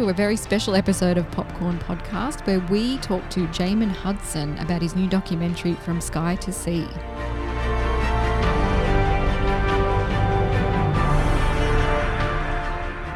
to a very special episode of Popcorn Podcast where we talk to Jaimen Hudson about his new documentary From Sky to Sea.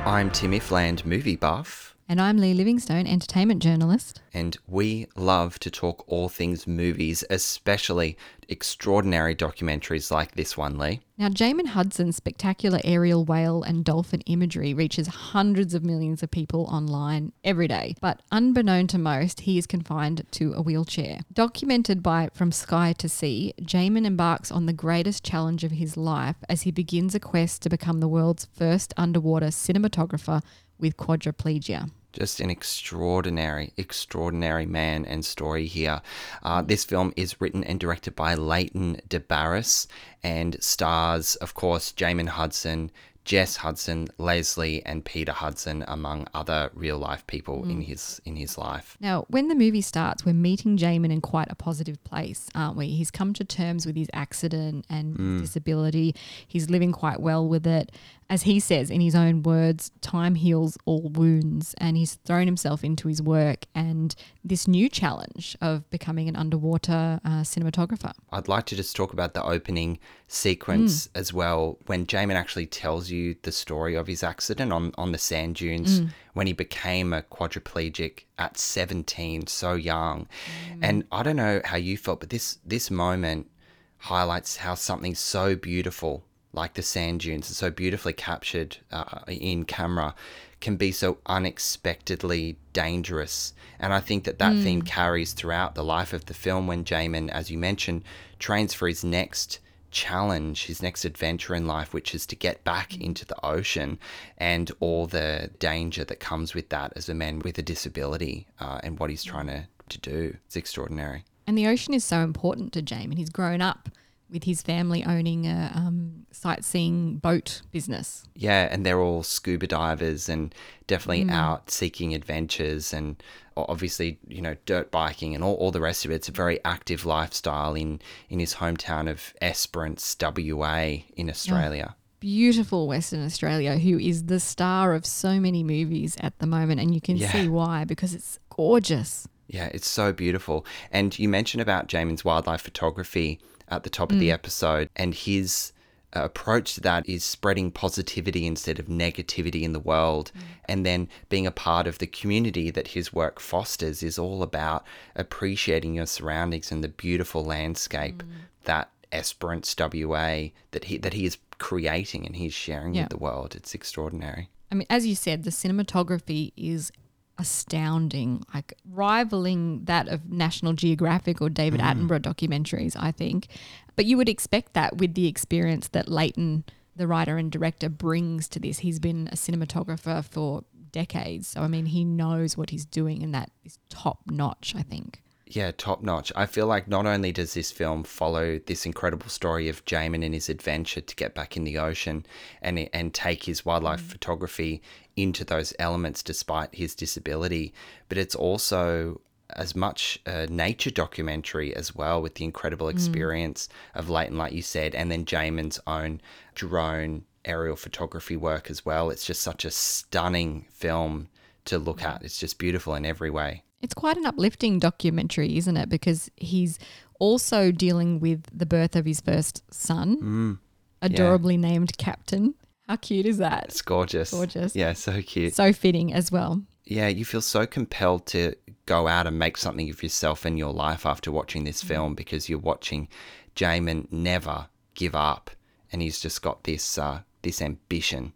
I'm Tim Ifland, movie buff, And I'm Leigh Livingstone, entertainment journalist. and we love to talk all things movies, especially extraordinary documentaries like this one, Leigh. Now, Jaimen Hudson's spectacular aerial whale and dolphin imagery reaches hundreds of millions of people online every day. But unbeknown to most, he is confined to a wheelchair. Documented by From Sky to Sea, Jaimen embarks on the greatest challenge of his life as he begins a quest to become the world's first underwater cinematographer with quadriplegia. Just an extraordinary, extraordinary man and story here. Uh, this film is written and directed by Leighton DeBarros and stars, of course, Jaimen Hudson, Jess Hudson, Leslie, and Peter Hudson, among other real life people in his in his life. Now, when the movie starts, we're meeting Jaimen in quite a positive place, aren't we? He's come to terms with his accident and his disability. He's living quite well with it. As he says in his own words, time heals all wounds. And he's thrown himself into his work and this new challenge of becoming an underwater uh, cinematographer. I'd like to just talk about the opening sequence mm. as well, when Jaimen actually tells you the story of his accident on, on the sand dunes mm. when he became a quadriplegic at 17, so young. Mm. And I don't know how you felt, but this this moment highlights how something so beautiful like the sand dunes and so beautifully captured uh, in camera can be so unexpectedly dangerous. And i think that that theme carries throughout the life of the film when Jaimen as you mentioned trains for his next challenge his next adventure in life which is to get back into the ocean and all the danger that comes with that as a man with a disability uh, and what he's trying to, to do. It's extraordinary. And the ocean is so important to Jaimen. He's grown up with his family owning a um, sightseeing boat business. Yeah, and they're all scuba divers and definitely out seeking adventures and obviously, you know, dirt biking and all, all the rest of it. It's a very active lifestyle in, in his hometown of Esperance, WA, in Australia. beautiful Western Australia who is the star of so many movies at the moment. And you can Yeah. see why because it's gorgeous. Yeah, it's so beautiful. And you mentioned about Jaimen's wildlife photography at the top of the mm. episode, and his uh, approach to that is spreading positivity instead of negativity in the world. Mm. And then being a part of the community that his work fosters is all about appreciating your surroundings and the beautiful landscape mm. that Esperance WA that he that he is creating and he's sharing Yeah. with the world. It's extraordinary. I mean, as you said, the cinematography is astounding, like rivaling that of National Geographic or David mm. Attenborough documentaries, I think. But you would expect that with the experience that Leighton, the writer and director, brings to this. He's been a cinematographer for decades. So, I mean, he knows what he's doing, and that is top notch, I think. Yeah, top notch. I feel like not only does this film follow this incredible story of Jaimen and his adventure to get back in the ocean and and take his wildlife mm. photography into those elements despite his disability, but it's also as much a nature documentary as well with the incredible mm. experience of Leighton, like you said, and then Jaimen's own drone aerial photography work as well. It's just such a stunning film to look at. It's just beautiful in every way. It's quite an uplifting documentary, isn't it? Because he's also dealing with the birth of his first son, adorably named Captain. How cute is that? It's gorgeous. Gorgeous. Yeah, so cute. So fitting as well. yeah, you feel so compelled to go out and make something of yourself in your life after watching this film because you're watching Jaimen never give up, and he's just got this uh, this ambition,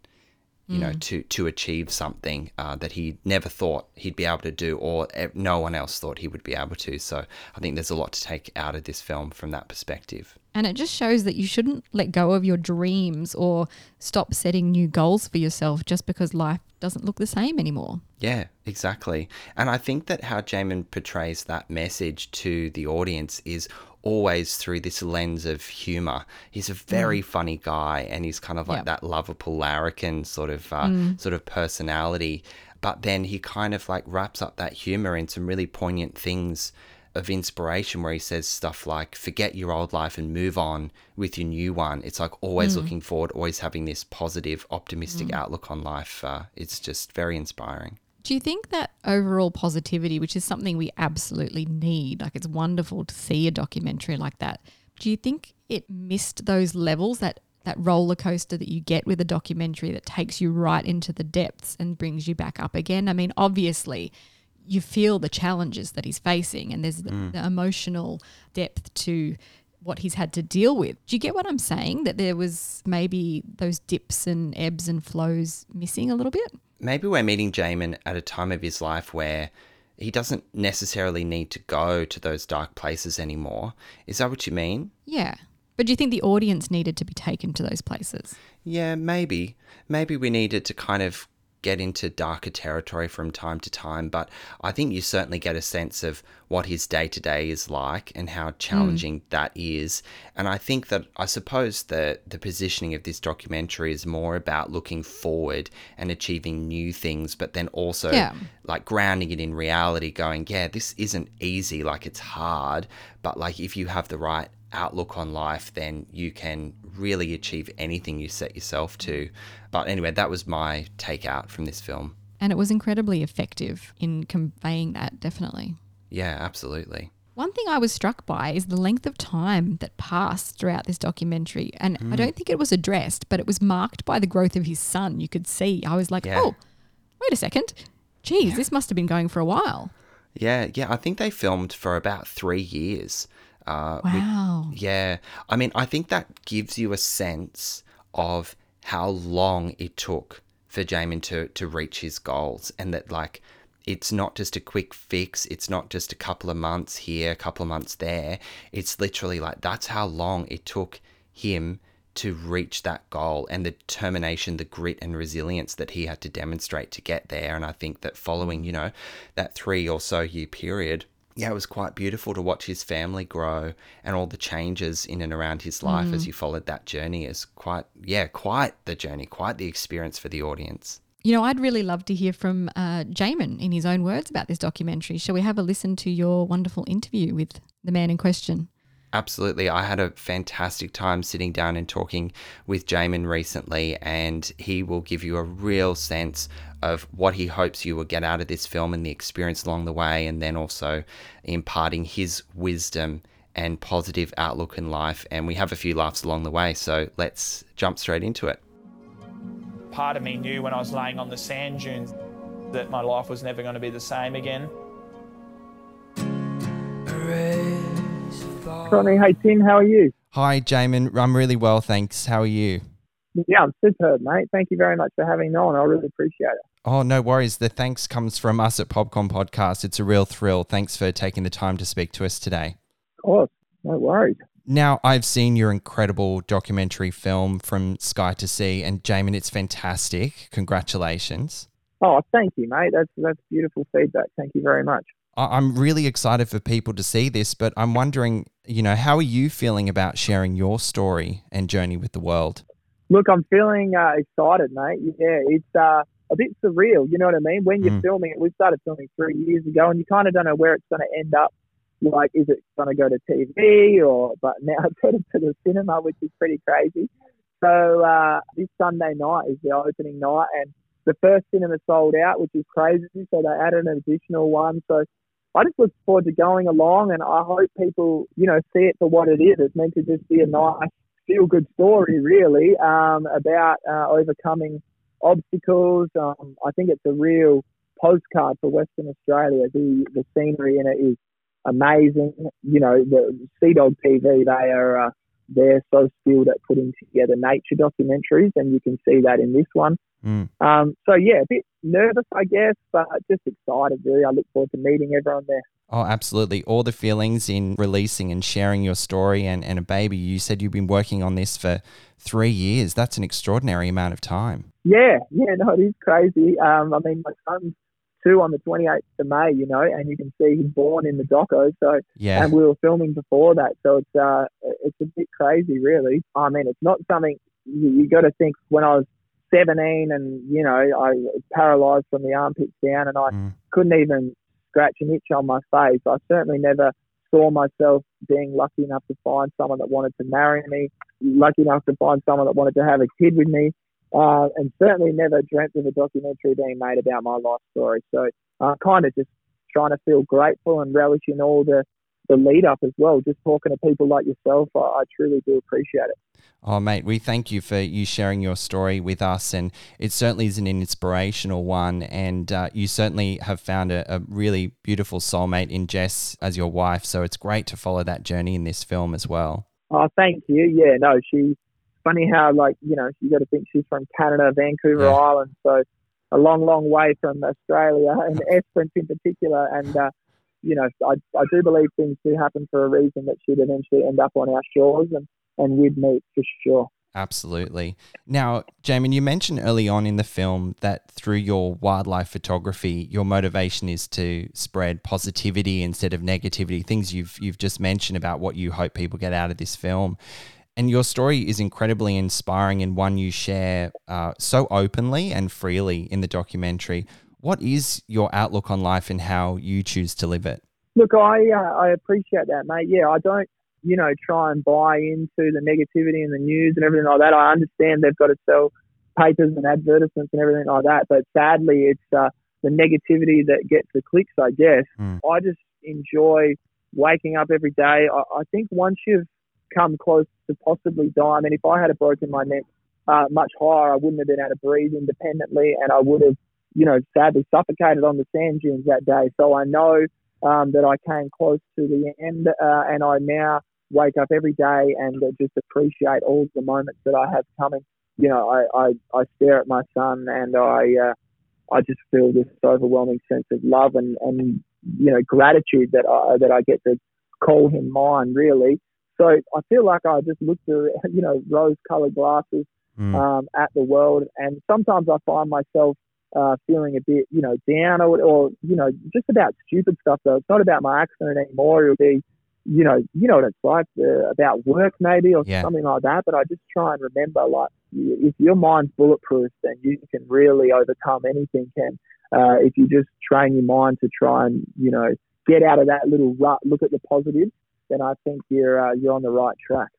you know, to to achieve something uh, that he never thought he'd be able to do, or no one else thought he would be able to. So I think there's a lot to take out of this film from that perspective. And it just shows that you shouldn't let go of your dreams or stop setting new goals for yourself just because life doesn't look the same anymore. Yeah, exactly. And I think that how Jaimen portrays that message to the audience is always through this lens of humor. He's a very funny guy and he's kind of like Yep. that lovable larrikin sort of uh, sort of personality. But then he kind of like wraps up that humor in some really poignant things of inspiration where he says stuff like forget your old life and move on with your new one it's like always Mm. looking forward always having this positive optimistic outlook on life uh, it's just very inspiring Do you think that overall positivity, which is something we absolutely need, like it's wonderful to see a documentary like that, do you think it missed those levels that that roller coaster that you get with a documentary that takes you right into the depths and brings you back up again? I mean, obviously, you feel the challenges that he's facing and there's the, Mm. the emotional depth to what he's had to deal with. Do you get what I'm saying? That there was maybe those dips and ebbs and flows missing a little bit? Maybe we're meeting Jaimen at a time of his life where he doesn't necessarily need to go to those dark places anymore. Is that what you mean? Yeah. But do you think the audience needed to be taken to those places? Yeah, maybe. Maybe we needed to kind of get into darker territory from time to time, but I think you certainly get a sense of what his day to day is like and how challenging mm. that is. And I think that I suppose the the positioning of this documentary is more about looking forward and achieving new things, but then also Yeah. like grounding it in reality, going, yeah, this isn't easy, like it's hard, but like if you have the right outlook on life, then you can really achieve anything you set yourself to. But anyway, that was my take out from this film. And it was incredibly effective in conveying that, definitely. Yeah, absolutely. One thing I was struck by is the length of time that passed throughout this documentary. And I hmm. don't think it was addressed, but it was marked by the growth of his son. You could see. I was like, Yeah. oh, wait a second. Geez, this must have been going for a while. Yeah, yeah. I think they filmed for about three years. Uh, with- Wow. Yeah. I mean, I think that gives you a sense of how long it took for Jaimen to, to reach his goals and that, like, it's not just a quick fix. It's not just a couple of months here, a couple of months there. It's literally like that's how long it took him to reach that goal and the determination, the grit and resilience that he had to demonstrate to get there. And I think that following, you know, that three or so year period, yeah, it was quite beautiful to watch his family grow and all the changes in and around his life as you followed that journey is quite, yeah, quite the journey, quite the experience for the audience. You know, I'd really love to hear from uh, Jaimen in his own words about this documentary. Shall we have a listen to your wonderful interview with the man in question? Absolutely. I had a fantastic time sitting down and talking with Jaimen recently, and he will give you a real sense of what he hopes you will get out of this film and the experience along the way, and then also imparting his wisdom and positive outlook in life. And we have a few laughs along the way, so let's jump straight into it. Part of me knew when I was laying on the sand dunes that my life was never going to be the same again. Connie, hey Tim, how are you? Hi, Jaimen. I'm really well, thanks. How are you? Yeah, I'm superb, mate. Thank you very much for having me on. I really appreciate it. Oh, no worries. The thanks comes from us at Popcorn Podcast. It's a real thrill. Thanks for taking the time to speak to us today. Of course, no worries. Now, I've seen your incredible documentary film from Sky to Sea, and Jaimen, it's fantastic. Congratulations. Oh, thank you, mate. That's that's beautiful feedback. Thank you very much. I'm really excited for people to see this, but I'm wondering, you know, how are you feeling about sharing your story and journey with the world? Look, I'm feeling uh, excited, mate. Yeah, it's uh, a bit surreal. You know what I mean? When you're Mm. filming it, we started filming three years ago, and you kind of don't know where it's going to end up. Like, is it going to go to TV or? But now it's headed to the cinema, which is pretty crazy. So uh, this Sunday night is the opening night, and the first cinema sold out, which is crazy. So they added an additional one. So I just look forward to going along, and I hope people, you know, see it for what it is. It's meant to just be a nice, feel-good story, really, um, about uh, overcoming obstacles. Um, I think it's a real postcard for Western Australia. The the scenery in it is amazing. You know, the Sea Dog TV, they are uh, they're so skilled at putting together nature documentaries, and you can see that in this one. Mm. Um, so yeah, a bit nervous, I guess, but just excited. Really, I look forward to meeting everyone there. Oh, absolutely. All the feelings in releasing and sharing your story and, and a baby. You said you've been working on this for three years. That's an extraordinary amount of time. Yeah, yeah, no, it is crazy. Um, I mean, my son's two on the 28th of May, you know, and you can see he's born in the doco. So, Yeah. and we were filming before that, so it's uh, it's a bit crazy, really. I mean, it's not something you, you got to think. When I was 17, and you know, I was paralysed from the armpits down, and I Mm. couldn't even scratch an itch on my face. I certainly never saw myself being lucky enough to find someone that wanted to marry me, lucky enough to find someone that wanted to have a kid with me. uh, and certainly never dreamt of a documentary being made about my life story. So I uh, kind of just trying to feel grateful and relish in all the, the lead up as well. Just talking to people like yourself, I, I truly do appreciate it. Oh, mate, we thank you for you sharing your story with us. And it certainly is an inspirational one. And uh, you certainly have found a, a, really beautiful soulmate in Jess as your wife. So it's great to follow that journey in this film as well. Oh, thank you. Yeah, no, she's funny how, like, you know, you got to think she's from Canada, Vancouver yeah. Island. So a long, long way from Australia and Esperance in particular. And, uh, you know, I, I do believe things do happen for a reason that she'd eventually end up on our shores. And, and we'd meet for sure. Absolutely. Now, Jaimen, you mentioned early on in the film that through your wildlife photography, your motivation is to spread positivity instead of negativity. Things you've you've just mentioned about what you hope people get out of this film, and your story is incredibly inspiring and one you share uh, so openly and freely in the documentary. What is your outlook on life and how you choose to live it? Look, I uh, I appreciate that, mate. Yeah, I don't you know, try and buy into the negativity in the news and everything like that. I understand they've got to sell papers and advertisements and everything like that, but sadly, it's uh, the negativity that gets the clicks, I guess. Mm. I just enjoy waking up every day. I, I think once you've come close to possibly dying, mean, if I had a broken my neck uh, much higher, I wouldn't have been able to breathe independently and I would have, you know, sadly suffocated on the sand dunes that day. So I know um, that I came close to the end uh, and I now wake up every day and uh, just appreciate all the moments that I have coming. You know, I, I, I stare at my son and I, uh, I just feel this overwhelming sense of love and, and, you know, gratitude that I, that I get to call him mine really. So I feel like I just look through, you know, rose colored glasses, mm. um, at the world. And sometimes I find myself, uh, feeling a bit, you know, down or, or, you know, just about stupid stuff though. It's not about my accident anymore. It'll be, you know, you know what it's like uh, about work maybe or yeah. something like that. But I just try and remember, like, if your mind's bulletproof, then you can really overcome anything. And uh, if you just train your mind to try and, you know, get out of that little rut, look at the positives, then I think you're uh, you're on the right track.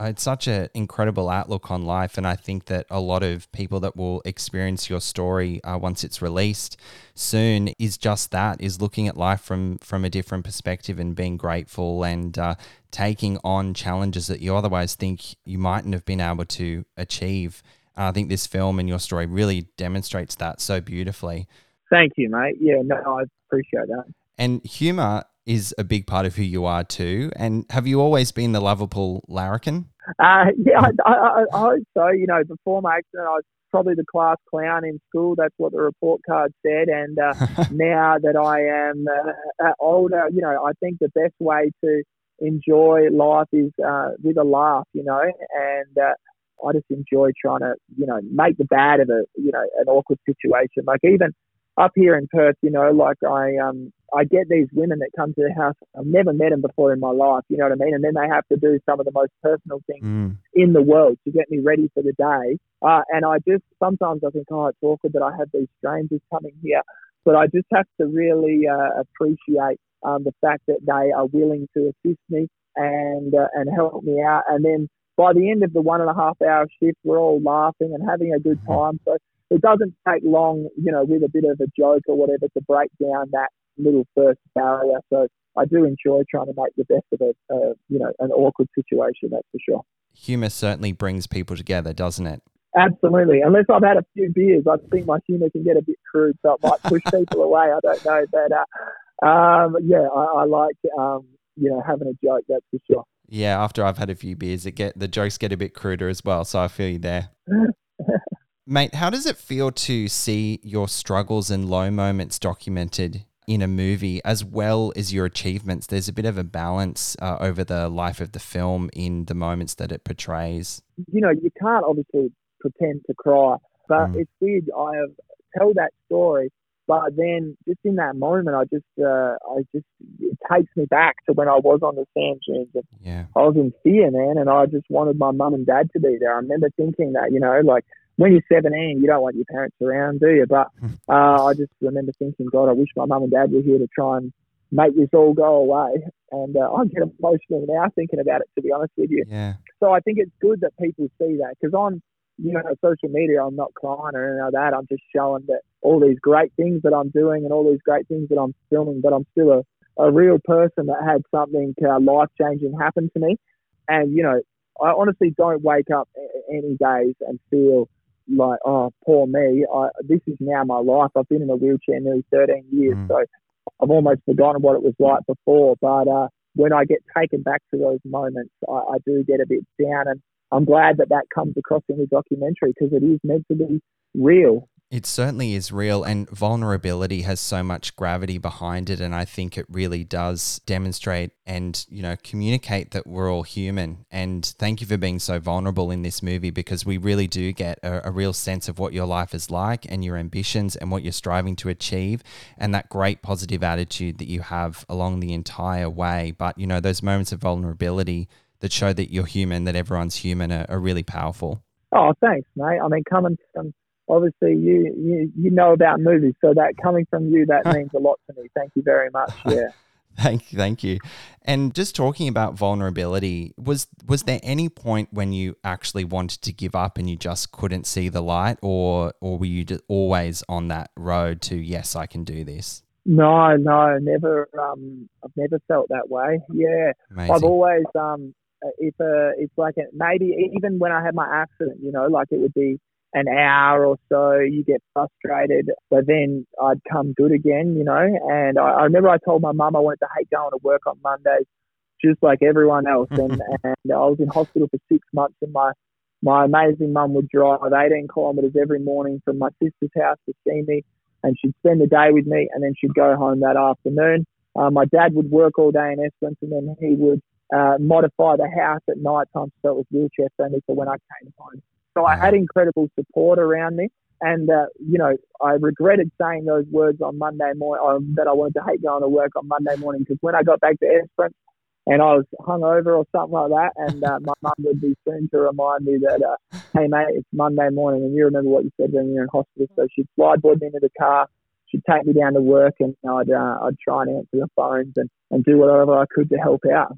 Uh, it's such an incredible outlook on life. And I think that a lot of people that will experience your story uh, once it's released soon is just that, is looking at life from, from a different perspective and being grateful and uh, taking on challenges that you otherwise think you mightn't have been able to achieve. I think this film and your story really demonstrates that so beautifully. Thank you, mate. Yeah, no, I appreciate that. And humor is a big part of who you are too. And have you always been the lovable larrikin? Uh, yeah, I, I, I, hope so. You know, before my accident, I was probably the class clown in school. That's what the report card said. And uh, now that I am uh, uh, older, you know, I think the best way to enjoy life is uh, with a laugh. You know, and uh, I just enjoy trying to, you know, make the bad of a, you know, an awkward situation. Like even up here in Perth, you know, like I um I get these women that come to the house. I've never met them before in my life. You know what I mean? And then they have to do some of the most personal things mm. in the world to get me ready for the day. Uh, and I just sometimes I think, oh, it's awkward that I have these strangers coming here. But I just have to really uh, appreciate um, the fact that they are willing to assist me and uh, and help me out. And then by the end of the one and a half hour shift, we're all laughing and having a good mm-hmm. time. So it doesn't take long, you know, with a bit of a joke or whatever to break down that little first barrier. So I do enjoy trying to make the best of a, uh, you know, an awkward situation. That's for sure. Humor certainly brings people together, doesn't it? Absolutely. Unless I've had a few beers, I think my humor can get a bit crude, so it might push people away. I don't know, but uh, um, yeah, I, I like um, you know having a joke. That's for sure. Yeah, after I've had a few beers, it get the jokes get a bit cruder as well. So I feel you there. Mate, how does it feel to see your struggles and low moments documented in a movie as well as your achievements? There's a bit of a balance uh, over the life of the film in the moments that it portrays. You know, you can't obviously pretend to cry, but mm. it's weird. I have tell that story, but then just in that moment, I just, uh, I just, it takes me back to when I was on the sand dunes. And yeah. I was in fear, man, and I just wanted my mum and dad to be there. I remember thinking that, you know, like when you're 17, you don't want your parents around, do you? But uh, I just remember thinking, God, I wish my mum and dad were here to try and make this all go away. And uh, I get emotional now thinking about it, to be honest with you. Yeah. So I think it's good that people see that because I'm, you know, social media, I'm not crying or anything like that. I'm just showing that all these great things that I'm doing and all these great things that I'm filming, but I'm still a, a real person that had something uh, life changing happen to me. And, you know, I honestly don't wake up any days and feel like, oh, poor me. I, this is now my life. I've been in a wheelchair nearly 13 years, mm. so I've almost forgotten what it was like before. But uh, when I get taken back to those moments, I, I do get a bit down. And I'm glad that that comes across in the documentary because it is meant to be real. It certainly is real, and vulnerability has so much gravity behind it. And I think it really does demonstrate and, you know, communicate that we're all human. And thank you for being so vulnerable in this movie because we really do get a, a real sense of what your life is like and your ambitions and what you're striving to achieve, and that great positive attitude that you have along the entire way. But, you know, those moments of vulnerability that show that you're human, that everyone's human, are, are really powerful. Oh, thanks, mate. I mean, coming from um, obviously you, you you know about movies, so that coming from you that means a lot to me. Thank you very much. Yeah. thank you, thank you. And just talking about vulnerability, was was there any point when you actually wanted to give up and you just couldn't see the light, or or were you always on that road to yes, I can do this? No, no, never. Um, I've never felt that way. Yeah, Amazing. I've always um, if uh, it's like a, maybe even when I had my accident, you know, like it would be an hour or so, you get frustrated, but then I'd come good again, you know. And I, I remember I told my mum I wanted to hate going to work on Mondays, just like everyone else. and, and I was in hospital for six months, and my my amazing mum would drive 18 kilometres every morning from my sister's house to see me, and she'd spend the day with me, and then she'd go home that afternoon. Uh, my dad would work all day in Esperance, and then he would uh, modify the house at night time so it was wheelchair friendly for when I came home. So I had incredible support around me. And, uh, you know, I regretted saying those words on Monday morning, um, that I wanted to hate going to work on Monday morning because when I got back to Esperance and I was hungover or something like that, and uh, my mum would be soon to remind me that, uh, hey, mate, it's Monday morning and you remember what you said when you were in hospital. So she'd slide board me into the car, she'd take me down to work, and I'd, uh, I'd try and answer the phones and, and do whatever I could to help out.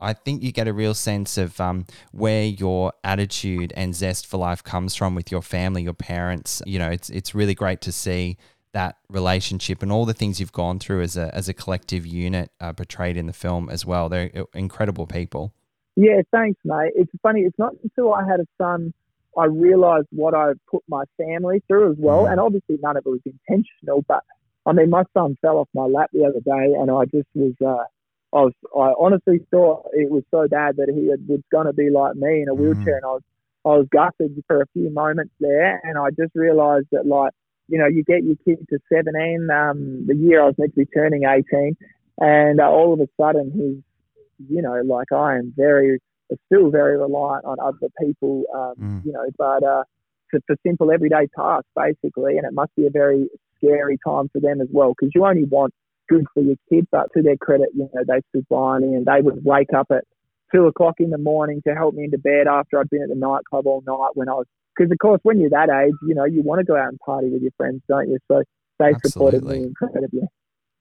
I think you get a real sense of um, where your attitude and zest for life comes from with your family, your parents. You know, it's it's really great to see that relationship and all the things you've gone through as a as a collective unit uh, portrayed in the film as well. They're incredible people. Yeah, thanks, mate. It's funny. It's not until I had a son I realised what I put my family through as well, mm. and obviously none of it was intentional. But I mean, my son fell off my lap the other day, and I just was. Uh, I was I honestly thought it was so bad that he had, was going to be like me in a wheelchair, mm. and I was I was gutted for a few moments there, and I just realised that like you know you get your kid to 17, um, the year I was meant to be turning 18, and uh, all of a sudden he's you know like I am very still very reliant on other people, um, mm. you know, but uh, for, for simple everyday tasks basically, and it must be a very scary time for them as well because you only want good for your kid. But to their credit, you know, they stood by me and they would wake up at two o'clock in the morning to help me into bed after I'd been at the nightclub all night when I was. Because of course, when you're that age, you know, you want to go out and party with your friends, don't you? So they Absolutely. supported me incredibly.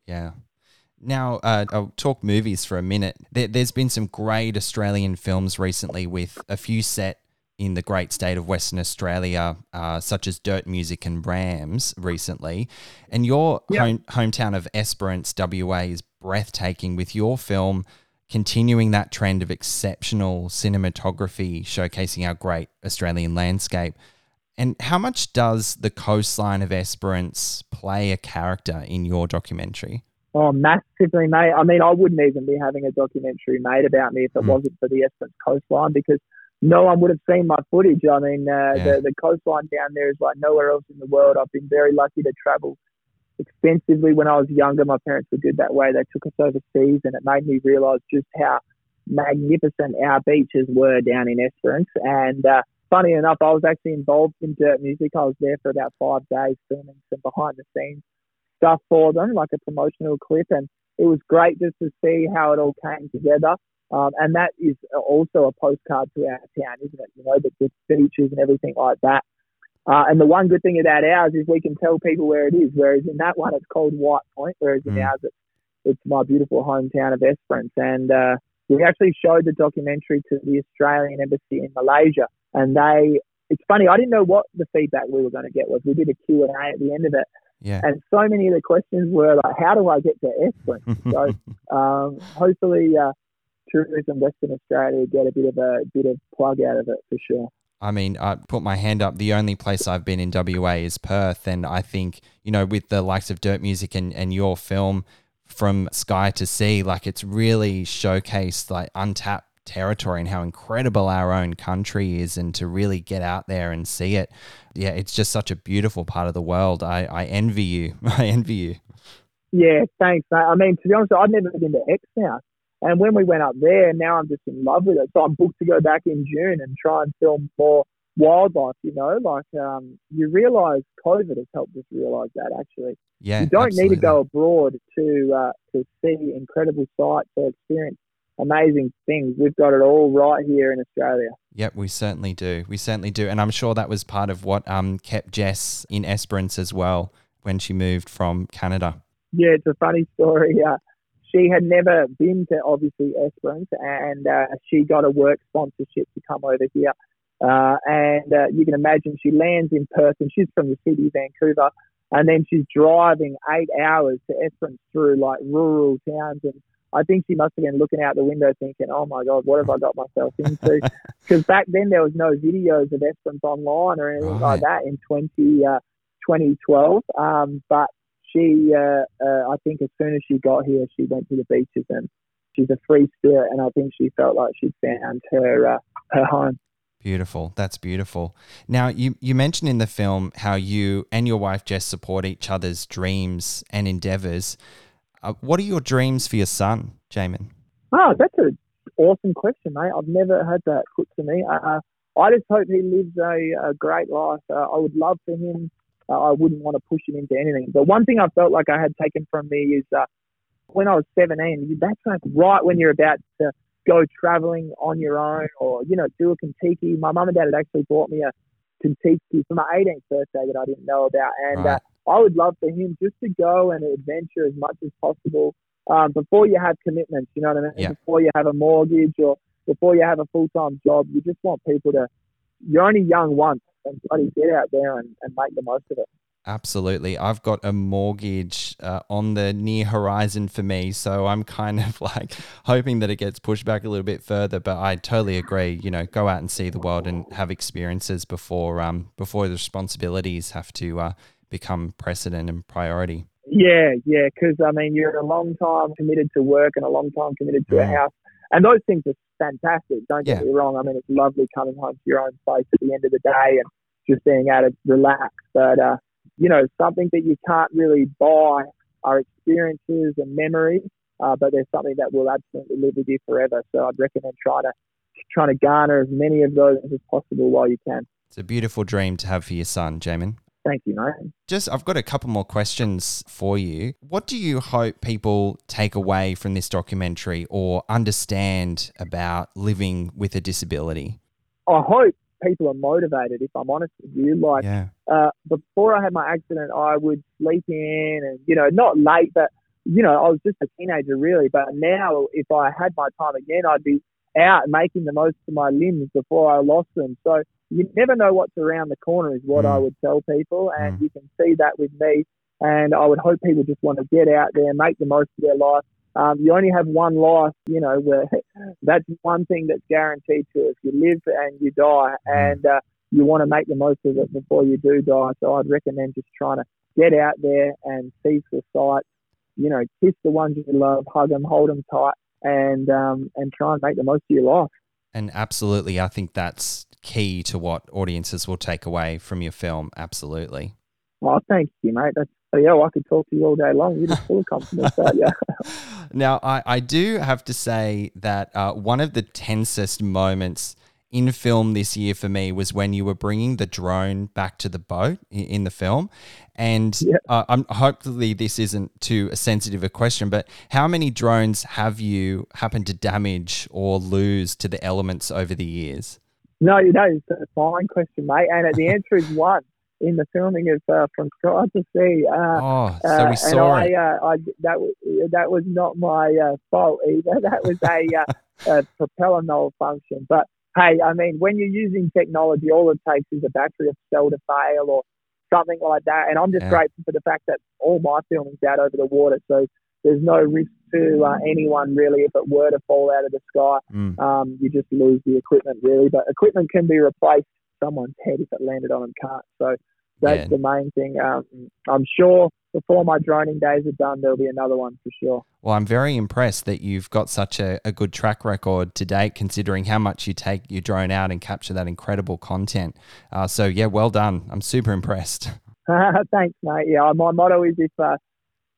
Yeah. Now, uh, I'll talk movies for a minute. There, has been some great Australian films recently with a few set in the great state of Western Australia, uh, such as Dirt Music and Rams recently. And your yep. home, hometown of Esperance, WA, is breathtaking with your film continuing that trend of exceptional cinematography, showcasing our great Australian landscape. And how much does the coastline of Esperance play a character in your documentary? Oh, massively, mate. I mean, I wouldn't even be having a documentary made about me if it mm. wasn't for the Esperance coastline because no one would have seen my footage. I mean, uh, yeah. the, the coastline down there is like nowhere else in the world. I've been very lucky to travel extensively when I was younger. My parents were good that way. They took us overseas, and it made me realise just how magnificent our beaches were down in Esperance. And uh, funny enough, I was actually involved in dirt music. I was there for about five days filming some behind the scenes stuff for them, like a promotional clip, and it was great just to see how it all came together. Um, and that is also a postcard to our town, isn't it? You know, the, the beaches and everything like that. Uh, and the one good thing about ours is we can tell people where it is. Whereas in that one, it's called White Point. Whereas in mm. ours, it's, it's my beautiful hometown of Esperance. And uh, we actually showed the documentary to the Australian Embassy in Malaysia, and they it's funny. I didn't know what the feedback we were going to get was. We did a Q and A at the end of it, Yeah. and so many of the questions were like, "How do I get to Esperance?" so um, hopefully, uh, tourism Western Australia get a bit of a bit of plug out of it for sure. I mean, I put my hand up. The only place I've been in WA is Perth. And I think, you know, with the likes of Dirt Music and, and your film from Sky to Sea, like it's really showcased like untapped territory and how incredible our own country is and to really get out there and see it. Yeah, it's just such a beautiful part of the world. I, I envy you. I envy you. Yeah, thanks. Mate. I mean, to be honest, I've never been to X now. And when we went up there, now I'm just in love with it. So I'm booked to go back in June and try and film more wildlife, you know, like um, you realise COVID has helped us realise that actually. Yeah. you don't need to go abroad to uh, to see incredible sights or experience amazing things. We've got it all right here in Australia. Yep, we certainly do. We certainly do. And I'm sure that was part of what um, kept Jess in Esperance as well when she moved from Canada. Yeah, it's a funny story. Uh, she had never been to obviously Esperance, and uh, she got a work sponsorship to come over here. Uh, and uh, you can imagine she lands in Perth, and she's from the city, Vancouver, and then she's driving eight hours to Esperance through like rural towns. And I think she must have been looking out the window thinking, "Oh my God, what have I got myself into?" Because back then there was no videos of Esperance online or anything like that in 20, uh, 2012. Um, but she, uh, uh, I think as soon as she got here, she went to the beaches and she's a free spirit. And I think she felt like she'd found her, uh, her home. Beautiful. That's beautiful. Now, you, you mentioned in the film how you and your wife Jess support each other's dreams and endeavors. Uh, what are your dreams for your son, Jaimen? Oh, that's an awesome question, mate. I've never had that put to me. Uh, I just hope he lives a, a great life. Uh, I would love for him. Uh, I wouldn't want to push him into anything. But one thing I felt like I had taken from me is uh, when I was 17, that's like right when you're about to go traveling on your own or, you know, do a Contiki. My mum and dad had actually bought me a Contiki for my 18th birthday that I didn't know about. And Right. uh, I would love for him just to go and adventure as much as possible um, before you have commitments, you know what I mean? Yeah. Before you have a mortgage or before you have a full time job, you just want people to. You're only young once, and bloody get out there and, and make the most of it. Absolutely. I've got a mortgage uh, on the near horizon for me. So I'm kind of like hoping that it gets pushed back a little bit further. But I totally agree. You know, go out and see the world and have experiences before um, before the responsibilities have to uh, become precedent and priority. Yeah, yeah, because I mean, you're a long time committed to work and a long time committed to a Mm. house, and those things are fantastic. Don't get Yeah. me wrong. I mean, it's lovely coming home to your own place at the end of the day and just being able to relax. But uh, you know, something that you can't really buy are experiences and memories. Uh, but there's something that will absolutely live with you forever. So I'd recommend trying to trying to garner as many of those as possible while you can. It's a beautiful dream to have for your son, Jaimen. Thank you, mate. Just, I've got a couple more questions for you. What do you hope people take away from this documentary or understand about living with a disability? I hope people are motivated. If I'm honest with you, like. Yeah. uh, before I had my accident, I would sleep in and, you know, not late, but, you know, I was just a teenager really. But now, if I had my time again, I'd be out making the most of my limbs before I lost them. So you never know what's around the corner, is what Mm. I would tell people. And Mm. you can see that with me. And I would hope people just want to get out there, make the most of their life. Um, you only have one life, you know, where that's one thing that's guaranteed to us. You live and you die. And, uh, you want to make the most of it before you do die. So I'd recommend just trying to get out there and see the sights. You know, kiss the ones you love, hug them, hold them tight, and um, and try and make the most of your life. And absolutely, I think that's key to what audiences will take away from your film. Absolutely. Oh, thank you, mate. That's oh, yeah. I could talk to you all day long. You're just full of compliments, aren't you? Now, I, I do have to say that uh, one of the tensest moments in film this year for me was when you were bringing the drone back to the boat in, in the film. And Yeah. uh, I'm, hopefully, this isn't too sensitive a question, but how many drones have you happened to damage or lose to the elements over the years? No, you know, it's a fine question, mate. And the answer is one. In the filming of uh, From Sky to Sea, uh, Oh, so Uh, we saw and it. I, uh, I, that was that was not my uh, fault either. That was a, uh, a propeller malfunction. But hey, I mean, when you're using technology, all it takes is a battery of cell to fail or something like that. And I'm just Yeah. grateful for the fact that all my filming's out over the water, so there's no risk to uh, anyone really if it were to fall out of the sky. Mm. Um, you just lose the equipment really, but equipment can be replaced. Someone's head if it landed on them can't. So that's Yeah. the main thing. Um, I'm sure before my droning days are done, there'll be another one for sure. Well, I'm very impressed that you've got such a, a good track record to date, considering how much you take your drone out and capture that incredible content. Uh, so, yeah, well done. I'm super impressed. Thanks, mate. Yeah, my motto is if uh,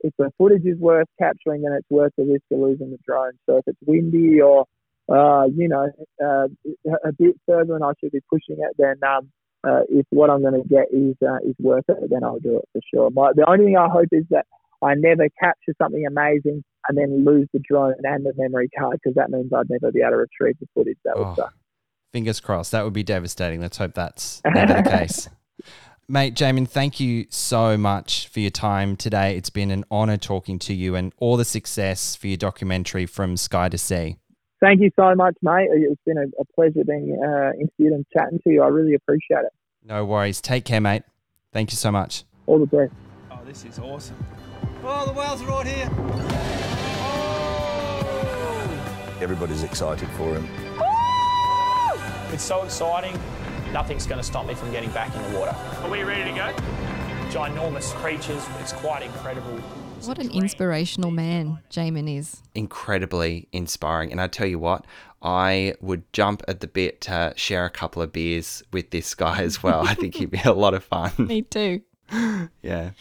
if the footage is worth capturing, then it's worth the risk of losing the drone. So if it's windy or uh, you know uh, a bit further than I should be pushing it, then um, uh, if what I'm going to get is uh, is worth it, then I'll do it for sure. My, the only thing I hope is that I never capture something amazing and then lose the drone and the memory card because that means I'd never be able to retrieve the footage. That would Oh, suck. fingers crossed. That would be devastating. Let's hope that's never the case. Mate, Jaimen, thank you so much for your time today. It's been an honor talking to you and all the success for your documentary from Sky to Sea. Thank you so much, mate. It's been a, a pleasure being uh, interviewed and chatting to you. I really appreciate it. No worries. Take care, mate. Thank you so much. All the best. Oh, this is awesome. Oh, the whales are right here. Everybody's excited for him. It's so exciting. Nothing's going to stop me from getting back in the water. Are we ready to go? Ginormous creatures. It's quite incredible. It's What an inspirational man Jaimen is. incredibly inspiring. And I tell you what, I would jump at the bit to share a couple of beers with this guy as well. I think he'd be a lot of fun. Me too. yeah.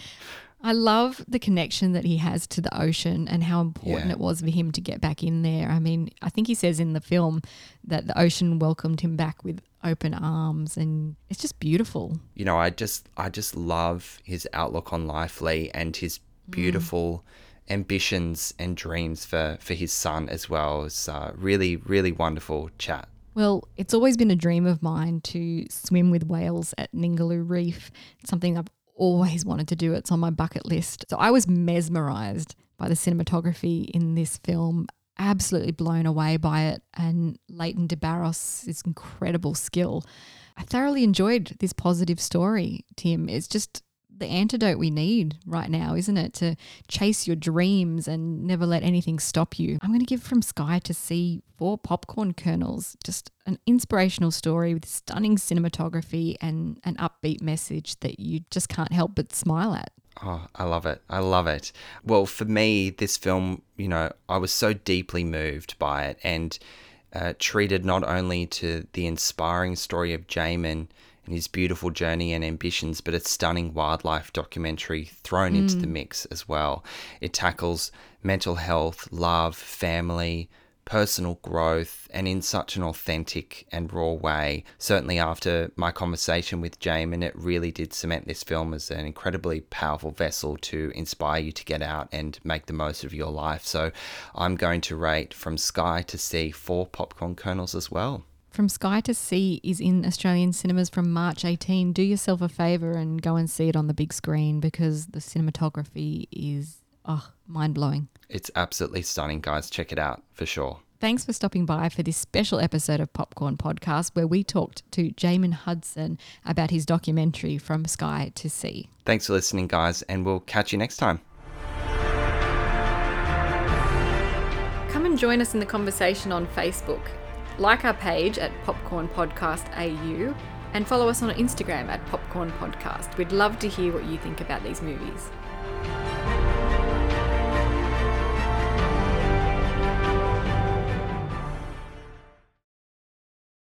I love the connection that he has to the ocean and how important Yeah. it was for him to get back in there. I mean, I think he says in the film that the ocean welcomed him back with open arms and it's just beautiful. You know, I just I just love his outlook on life, Leigh, and his beautiful ambitions and dreams for for his son as well. It's uh, really really wonderful chat. Well, it's always been a dream of mine to swim with whales at Ningaloo Reef. It's something I've always wanted to do. It, it's on my bucket list. So I was mesmerized by the cinematography in this film, absolutely blown away by it, and Leighton DeBarros' incredible skill. I thoroughly enjoyed this positive story, Tim. It's just the antidote we need right now, isn't it? To chase your dreams and never let anything stop you. I'm going to give From Sky to Sea four popcorn kernels. Just an inspirational story with stunning cinematography and an upbeat message that you just can't help but smile at. Oh, I love it. I love it. Well, for me, this film, you know, I was so deeply moved by it and uh, treated not only to the inspiring story of Jaimen and his beautiful journey and ambitions, but a stunning wildlife documentary thrown into the mm. mix as well. It tackles mental health, love, family, personal growth and in such an authentic and raw way. Certainly, after my conversation with Jaimen, it really did cement this film as an incredibly powerful vessel to inspire you to get out and make the most of your life. So, I'm going to rate From Sky to Sea four popcorn kernels as well. From Sky to Sea is in Australian cinemas from March 18. Do yourself a favour and go and see it on the big screen because the cinematography is oh, mind blowing. It's absolutely stunning, guys. Check it out for sure. Thanks for stopping by for this special episode of Popcorn Podcast where we talked to Jaimen Hudson about his documentary From Sky to Sea. Thanks for listening, guys, and we'll catch you next time. Come and join us in the conversation on Facebook. Like our page at Popcorn Podcast AU and follow us on Instagram at Popcorn Podcast. We'd love to hear what you think about these movies.